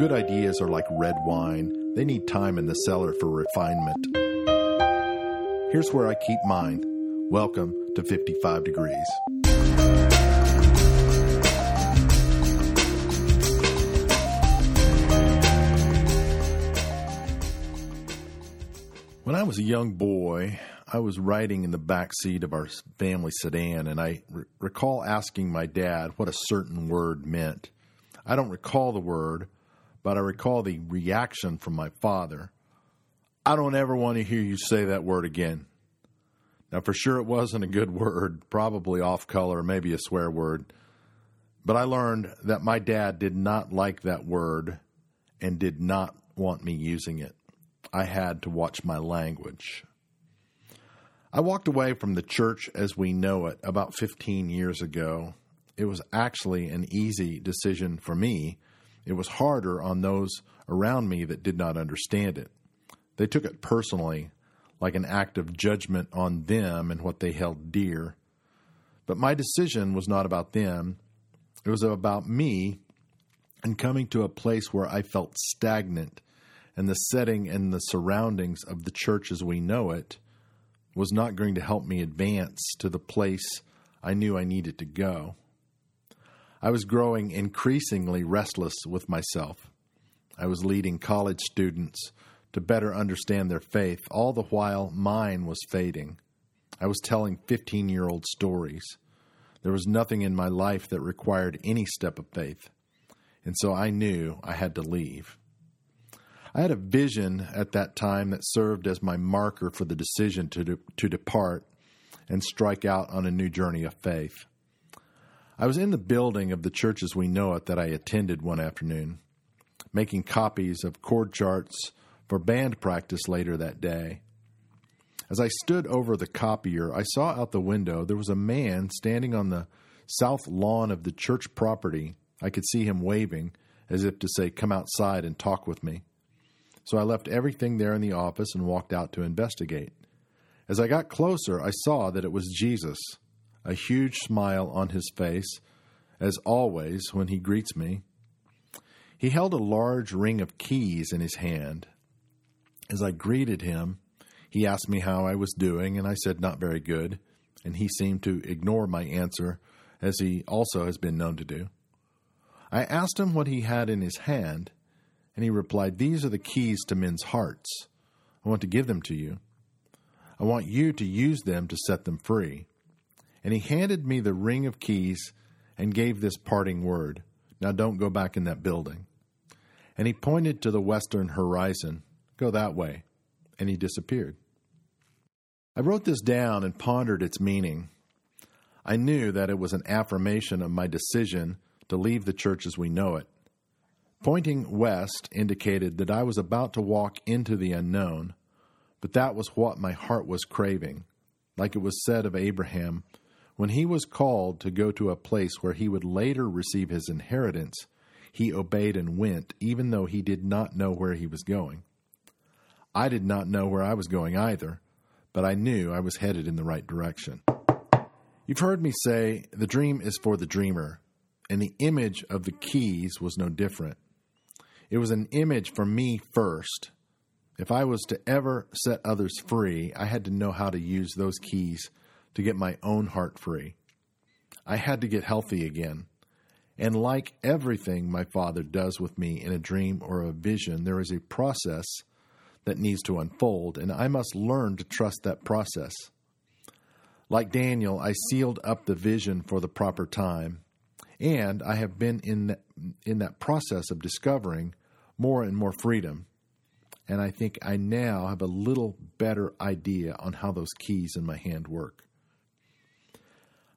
Good ideas are like red wine, they need time in the cellar for refinement. Here's where I keep mine. Welcome to 55 Degrees. When I was a young boy, I was riding in the back seat of our family sedan, and I re- recall asking my dad what a certain word meant. I don't recall the word, but I recall the reaction from my father. I don't ever want to hear you say that word again. Now, for sure, it wasn't a good word, probably off color, maybe a swear word. But I learned that my dad did not like that word and did not want me using it. I had to watch my language. I walked away from the church as we know it about 15 years ago. It was actually an easy decision for me. It was harder on those around me that did not understand it. They took it personally, like an act of judgment on them and what they held dear. But my decision was not about them, it was about me and coming to a place where I felt stagnant and the setting and the surroundings of the church as we know it was not going to help me advance to the place I knew I needed to go. I was growing increasingly restless with myself. I was leading college students to better understand their faith, all the while mine was fading. I was telling 15 year old stories. There was nothing in my life that required any step of faith, and so I knew I had to leave. I had a vision at that time that served as my marker for the decision to, de- to depart and strike out on a new journey of faith. I was in the building of the church as we know it that I attended one afternoon, making copies of chord charts for band practice later that day. As I stood over the copier, I saw out the window there was a man standing on the south lawn of the church property. I could see him waving as if to say, Come outside and talk with me. So I left everything there in the office and walked out to investigate. As I got closer, I saw that it was Jesus, a huge smile on his face, as always when he greets me. He held a large ring of keys in his hand. As I greeted him, he asked me how I was doing, and I said, Not very good, and he seemed to ignore my answer, as he also has been known to do. I asked him what he had in his hand, and he replied, These are the keys to men's hearts. I want to give them to you. I want you to use them to set them free. And he handed me the ring of keys and gave this parting word Now don't go back in that building. And he pointed to the western horizon Go that way. And he disappeared. I wrote this down and pondered its meaning. I knew that it was an affirmation of my decision to leave the church as we know it. Pointing west indicated that I was about to walk into the unknown, but that was what my heart was craving. Like it was said of Abraham, when he was called to go to a place where he would later receive his inheritance, he obeyed and went, even though he did not know where he was going. I did not know where I was going either, but I knew I was headed in the right direction. You've heard me say the dream is for the dreamer, and the image of the keys was no different. It was an image for me first. If I was to ever set others free, I had to know how to use those keys to get my own heart free. I had to get healthy again. And like everything my Father does with me in a dream or a vision, there is a process that needs to unfold, and I must learn to trust that process. Like Daniel, I sealed up the vision for the proper time, and I have been in that, in that process of discovering more and more freedom. And I think I now have a little better idea on how those keys in my hand work.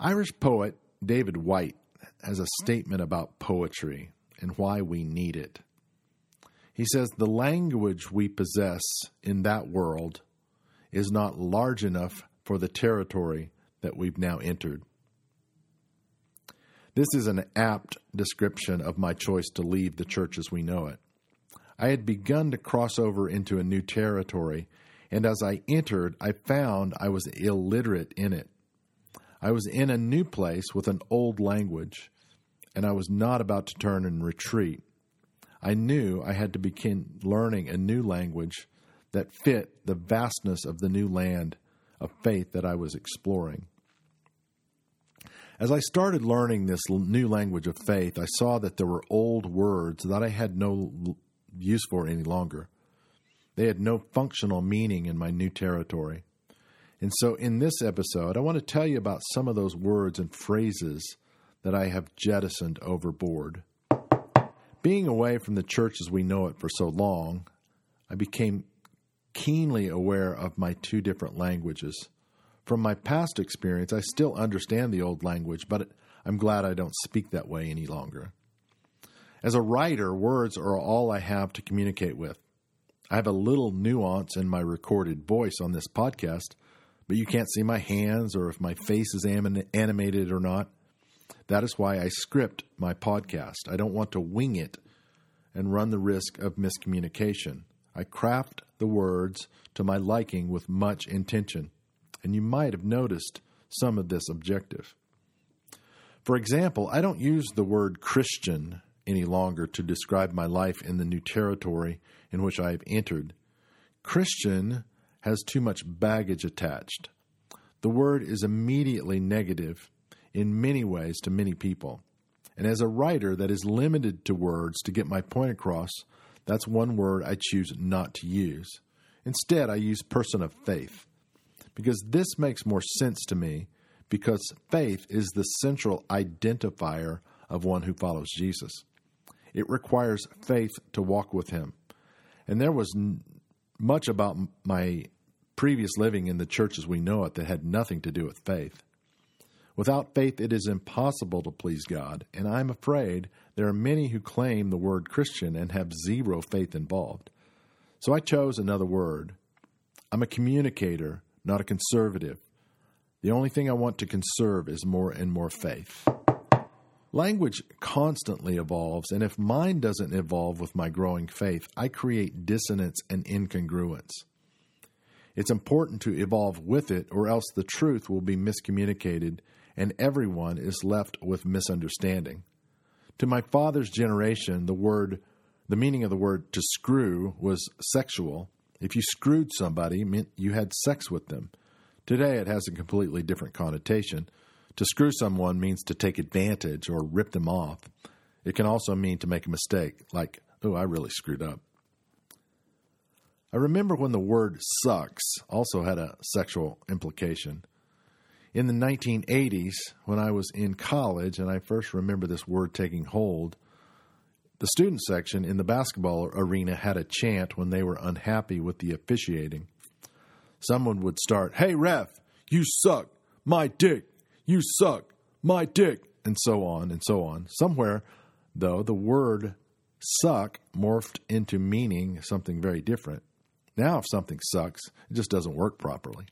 Irish poet David Whyte has a statement about poetry and why we need it. He says the language we possess in that world is not large enough for the territory that we've now entered. This is an apt description of my choice to leave the church as we know it. I had begun to cross over into a new territory, and as I entered, I found I was illiterate in it. I was in a new place with an old language, and I was not about to turn and retreat. I knew I had to begin learning a new language that fit the vastness of the new land of faith that I was exploring. As I started learning this new language of faith, I saw that there were old words that I had no use for any longer. They had no functional meaning in my new territory. And so, in this episode, I want to tell you about some of those words and phrases that I have jettisoned overboard. Being away from the church as we know it for so long, I became keenly aware of my two different languages. From my past experience, I still understand the old language, but I'm glad I don't speak that way any longer. As a writer, words are all I have to communicate with. I have a little nuance in my recorded voice on this podcast, but you can't see my hands or if my face is animated or not. That is why I script my podcast. I don't want to wing it and run the risk of miscommunication. I craft the words to my liking with much intention, and you might have noticed some of this objective. For example, I don't use the word Christian any longer to describe my life in the new territory in which I have entered. Christian has too much baggage attached. The word is immediately negative in many ways to many people. And as a writer that is limited to words to get my point across, that's one word I choose not to use. Instead, I use person of faith because this makes more sense to me because faith is the central identifier of one who follows Jesus. It requires faith to walk with him. And there was much about my previous living in the church as we know it that had nothing to do with faith. Without faith, it is impossible to please God, and I'm afraid there are many who claim the word Christian and have zero faith involved. So I chose another word. I'm a communicator, not a conservative. The only thing I want to conserve is more and more faith. Language constantly evolves, and if mine doesn't evolve with my growing faith, I create dissonance and incongruence. It's important to evolve with it, or else the truth will be miscommunicated and everyone is left with misunderstanding. To my father's generation, the word, the meaning of the word to screw was sexual. If you screwed somebody, meant you had sex with them. Today, it has a completely different connotation. To screw someone means to take advantage or rip them off. It can also mean to make a mistake, like, oh, I really screwed up. I remember when the word sucks also had a sexual implication in the 1980s, when I was in college, and I first remember this word taking hold, the student section in the basketball arena had a chant when they were unhappy with the officiating. Someone would start, Hey, ref, you suck, my dick, you suck, my dick, and so on and so on. Somewhere, though, the word suck morphed into meaning something very different. Now, if something sucks, it just doesn't work properly.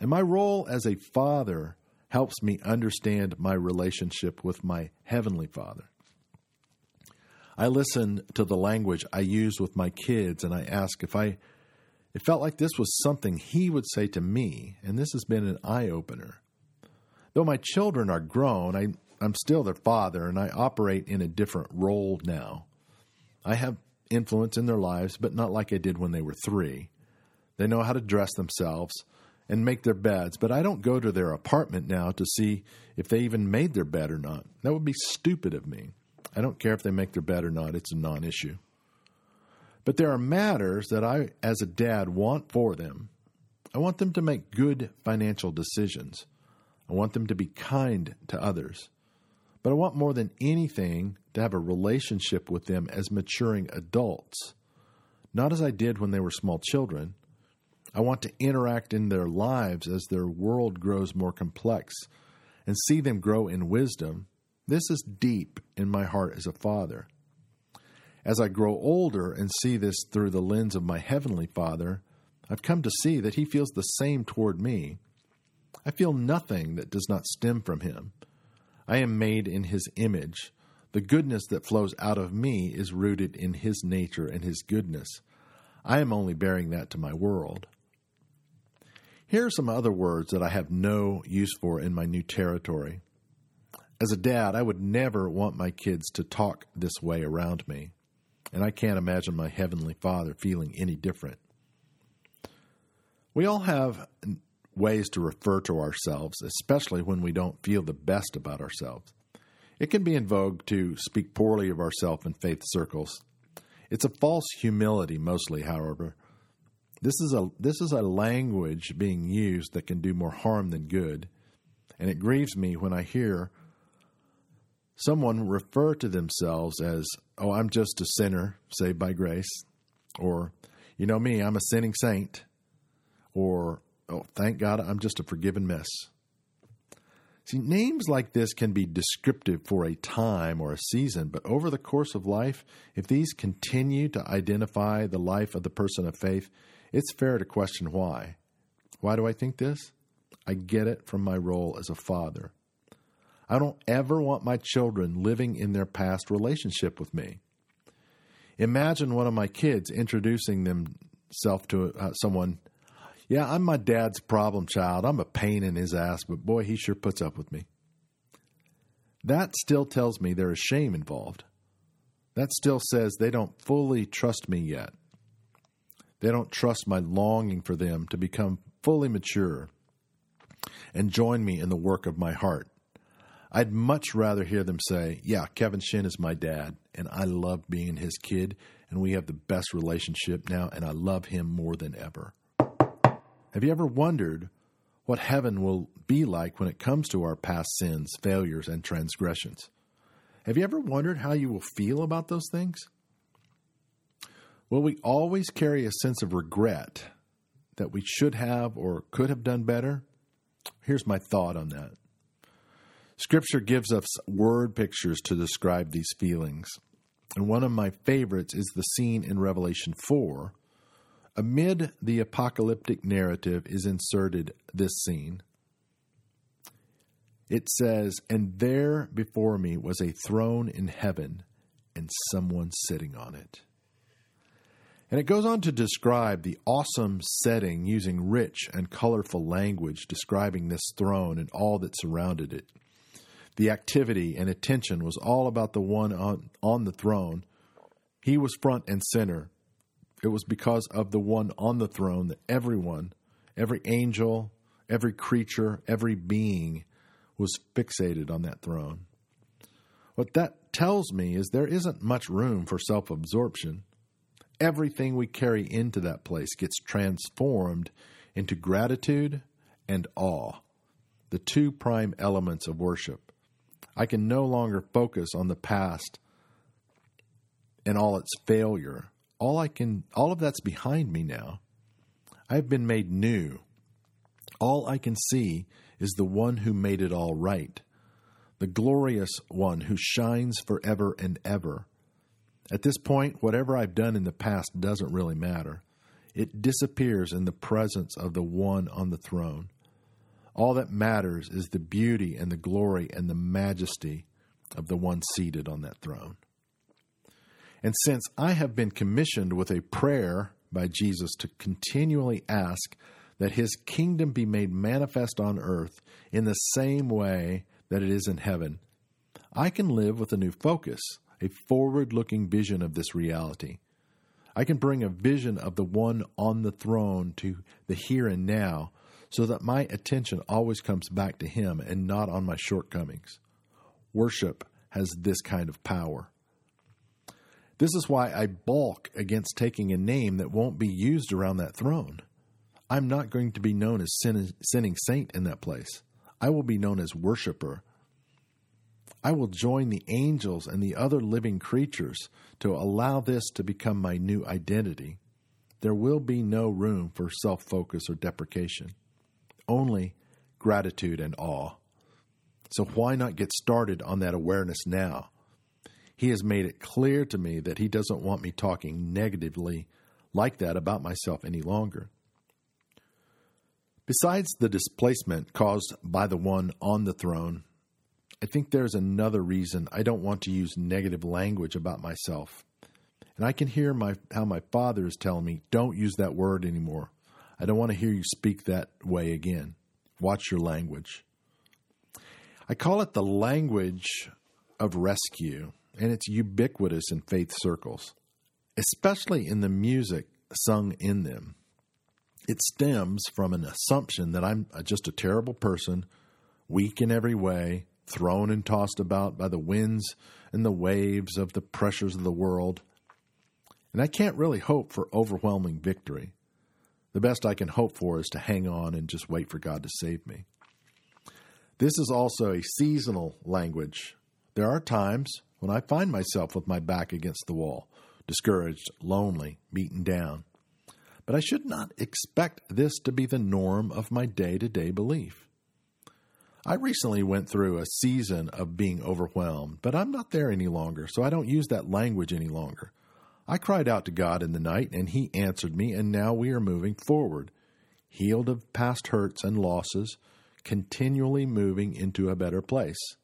And my role as a father helps me understand my relationship with my Heavenly Father. I listen to the language I use with my kids and I ask if I it felt like this was something he would say to me, and this has been an eye opener. Though my children are grown, I, I'm still their father and I operate in a different role now. I have influence in their lives, but not like I did when they were three. They know how to dress themselves and make their beds, but I don't go to their apartment now to see if they even made their bed or not. That would be stupid of me. I don't care if they make their bed or not, it's a non issue. But there are matters that I, as a dad, want for them. I want them to make good financial decisions. I want them to be kind to others. But I want more than anything to have a relationship with them as maturing adults, not as I did when they were small children I want to interact in their lives as their world grows more complex and see them grow in wisdom. This is deep in my heart as a father. As I grow older and see this through the lens of my Heavenly Father, I've come to see that He feels the same toward me. I feel nothing that does not stem from Him. I am made in His image. The goodness that flows out of me is rooted in His nature and His goodness. I am only bearing that to my world. Here are some other words that I have no use for in my new territory. As a dad, I would never want my kids to talk this way around me. And I can't imagine my Heavenly Father feeling any different. We all have ways to refer to ourselves, especially when we don't feel the best about ourselves. It can be in vogue to speak poorly of ourselves in faith circles. It's a false humility, mostly, however. This is a this is a language being used that can do more harm than good, and it grieves me when I hear someone refer to themselves as, "Oh, I'm just a sinner saved by grace," or, "You know me, I'm a sinning saint," or, "Oh, thank God, I'm just a forgiven mess." See, names like this can be descriptive for a time or a season, but over the course of life, if these continue to identify the life of the person of faith, it's fair to question why. Why do I think this? I get it from my role as a father. I don't ever want my children living in their past relationship with me. Imagine one of my kids introducing themselves to uh, someone yeah, I'm my dad's problem child. I'm a pain in his ass, but boy, he sure puts up with me. That still tells me there is shame involved. That still says they don't fully trust me yet. They don't trust my longing for them to become fully mature and join me in the work of my heart. I'd much rather hear them say, Yeah, Kevin Shin is my dad, and I love being his kid, and we have the best relationship now, and I love him more than ever. Have you ever wondered what heaven will be like when it comes to our past sins, failures, and transgressions? Have you ever wondered how you will feel about those things? Will we always carry a sense of regret that we should have or could have done better? Here's my thought on that. Scripture gives us word pictures to describe these feelings. And one of my favorites is the scene in Revelation 4 Amid the apocalyptic narrative is inserted this scene. It says, And there before me was a throne in heaven, and someone sitting on it. And it goes on to describe the awesome setting using rich and colorful language describing this throne and all that surrounded it. The activity and attention was all about the one on, on the throne. He was front and center, it was because of the one on the throne that everyone, every angel, every creature, every being was fixated on that throne. What that tells me is there isn't much room for self absorption. Everything we carry into that place gets transformed into gratitude and awe, the two prime elements of worship. I can no longer focus on the past and all its failure all I can all of that's behind me now. I've been made new. All I can see is the one who made it all right, the glorious one who shines forever and ever. At this point, whatever I've done in the past doesn't really matter. It disappears in the presence of the one on the throne. All that matters is the beauty and the glory and the majesty of the one seated on that throne. And since I have been commissioned with a prayer by Jesus to continually ask that his kingdom be made manifest on earth in the same way that it is in heaven, I can live with a new focus, a forward looking vision of this reality. I can bring a vision of the one on the throne to the here and now so that my attention always comes back to him and not on my shortcomings. Worship has this kind of power. This is why I balk against taking a name that won't be used around that throne. I'm not going to be known as sin, sinning saint in that place. I will be known as worshiper. I will join the angels and the other living creatures to allow this to become my new identity. There will be no room for self focus or deprecation, only gratitude and awe. So, why not get started on that awareness now? He has made it clear to me that he doesn't want me talking negatively like that about myself any longer. Besides the displacement caused by the one on the throne, I think there's another reason I don't want to use negative language about myself. And I can hear my, how my father is telling me, don't use that word anymore. I don't want to hear you speak that way again. Watch your language. I call it the language of rescue and it's ubiquitous in faith circles. especially in the music sung in them. It stems from an assumption that I'm uh, just a terrible person, weak in every way, thrown and tossed about by the winds and the waves of the pressures of the world. And I can't really hope for overwhelming victory. The best I can hope for is to hang on and just wait for God to save me. This is also a seasonal language. There are times when I find myself with my back against the wall, discouraged, lonely, beaten down. But I should not expect this to be the norm of my day to day belief. I recently went through a season of being overwhelmed, but I'm not there any longer, so I don't use that language any longer. I cried out to God in the night, and He answered me, and now we are moving forward, healed of past hurts and losses, continually moving into a better place.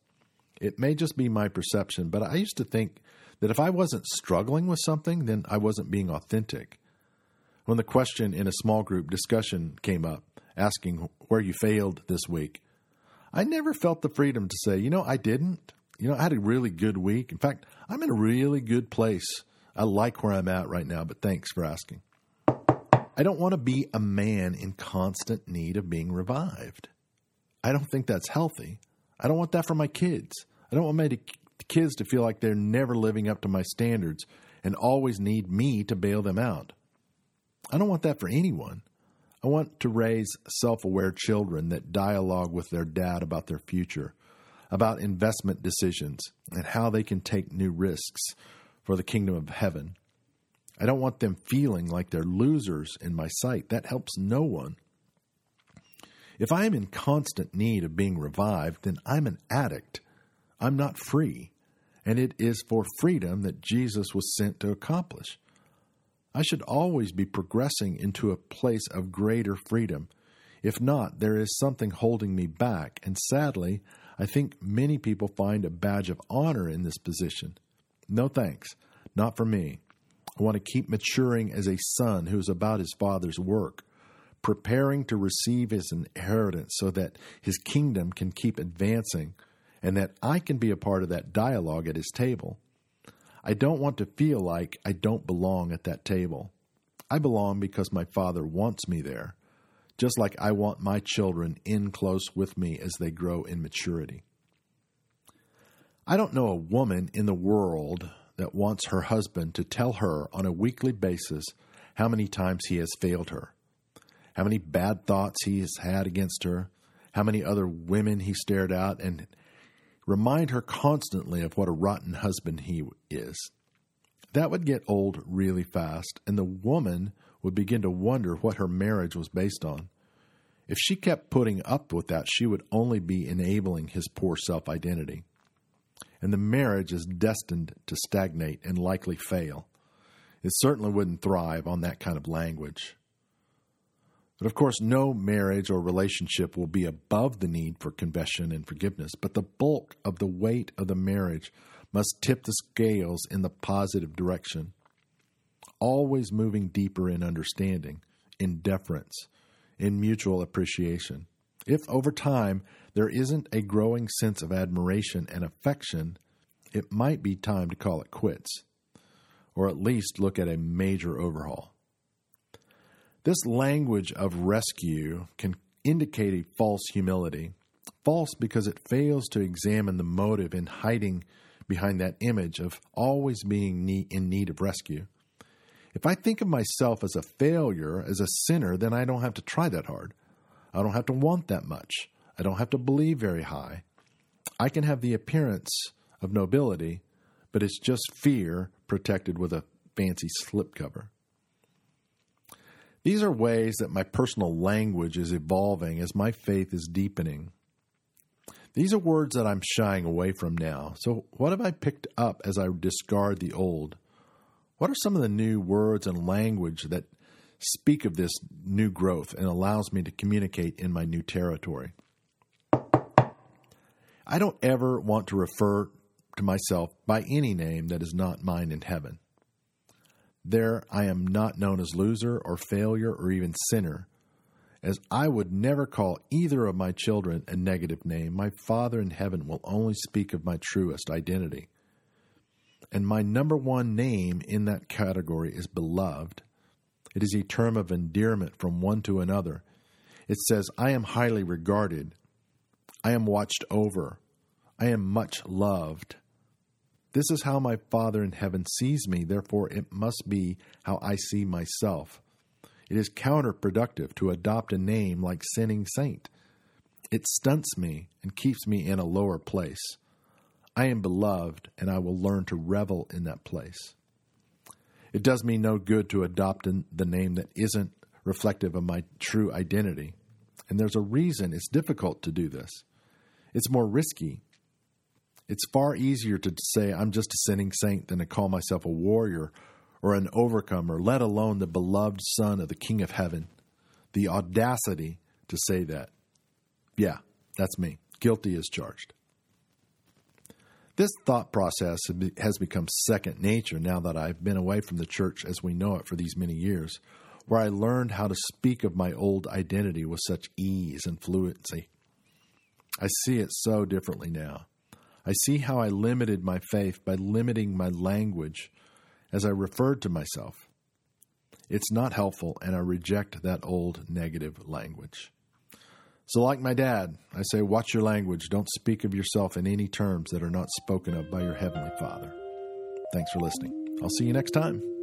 It may just be my perception, but I used to think that if I wasn't struggling with something, then I wasn't being authentic. When the question in a small group discussion came up, asking where you failed this week, I never felt the freedom to say, you know, I didn't. You know, I had a really good week. In fact, I'm in a really good place. I like where I'm at right now, but thanks for asking. I don't want to be a man in constant need of being revived. I don't think that's healthy. I don't want that for my kids. I don't want my kids to feel like they're never living up to my standards and always need me to bail them out. I don't want that for anyone. I want to raise self aware children that dialogue with their dad about their future, about investment decisions, and how they can take new risks for the kingdom of heaven. I don't want them feeling like they're losers in my sight. That helps no one. If I am in constant need of being revived, then I'm an addict. I'm not free. And it is for freedom that Jesus was sent to accomplish. I should always be progressing into a place of greater freedom. If not, there is something holding me back, and sadly, I think many people find a badge of honor in this position. No thanks, not for me. I want to keep maturing as a son who is about his father's work, preparing to receive his inheritance so that his kingdom can keep advancing and that I can be a part of that dialogue at his table. I don't want to feel like I don't belong at that table. I belong because my Father wants me there, just like I want my children in close with me as they grow in maturity. I don't know a woman in the world that wants her husband to tell her on a weekly basis how many times he has failed her, how many bad thoughts he has had against her, how many other women he stared at, and Remind her constantly of what a rotten husband he is. That would get old really fast, and the woman would begin to wonder what her marriage was based on. If she kept putting up with that, she would only be enabling his poor self identity. And the marriage is destined to stagnate and likely fail. It certainly wouldn't thrive on that kind of language. But of course, no marriage or relationship will be above the need for confession and forgiveness, but the bulk of the weight of the marriage must tip the scales in the positive direction, always moving deeper in understanding, in deference, in mutual appreciation. If over time there isn't a growing sense of admiration and affection, it might be time to call it quits, or at least look at a major overhaul. This language of rescue can indicate a false humility. False because it fails to examine the motive in hiding behind that image of always being in need of rescue. If I think of myself as a failure, as a sinner, then I don't have to try that hard. I don't have to want that much. I don't have to believe very high. I can have the appearance of nobility, but it's just fear protected with a fancy slipcover. These are ways that my personal language is evolving as my faith is deepening. These are words that I'm shying away from now. So, what have I picked up as I discard the old? What are some of the new words and language that speak of this new growth and allows me to communicate in my new territory? I don't ever want to refer to myself by any name that is not mine in heaven. There I am not known as loser or failure or even sinner, as I would never call either of my children a negative name. My Father in heaven will only speak of my truest identity. And my number one name in that category is beloved. It is a term of endearment from one to another. It says, I am highly regarded. I am watched over. I am much loved. This is how my Father in heaven sees me, therefore, it must be how I see myself. It is counterproductive to adopt a name like Sinning Saint. It stunts me and keeps me in a lower place. I am beloved, and I will learn to revel in that place. It does me no good to adopt the name that isn't reflective of my true identity. And there's a reason it's difficult to do this. It's more risky. It's far easier to say I'm just a sinning saint than to call myself a warrior or an overcomer, let alone the beloved son of the King of Heaven. The audacity to say that. Yeah, that's me. Guilty as charged. This thought process has become second nature now that I've been away from the church as we know it for these many years, where I learned how to speak of my old identity with such ease and fluency. I see it so differently now. I see how I limited my faith by limiting my language as I referred to myself. It's not helpful, and I reject that old negative language. So, like my dad, I say, watch your language. Don't speak of yourself in any terms that are not spoken of by your Heavenly Father. Thanks for listening. I'll see you next time.